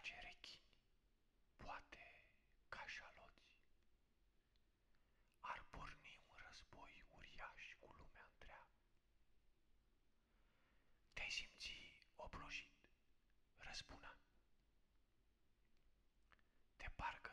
face rechini, poate cașaloți. Ar porni un război uriaș cu lumea întreagă. Te simți obrojit, răzbunat. Te parcă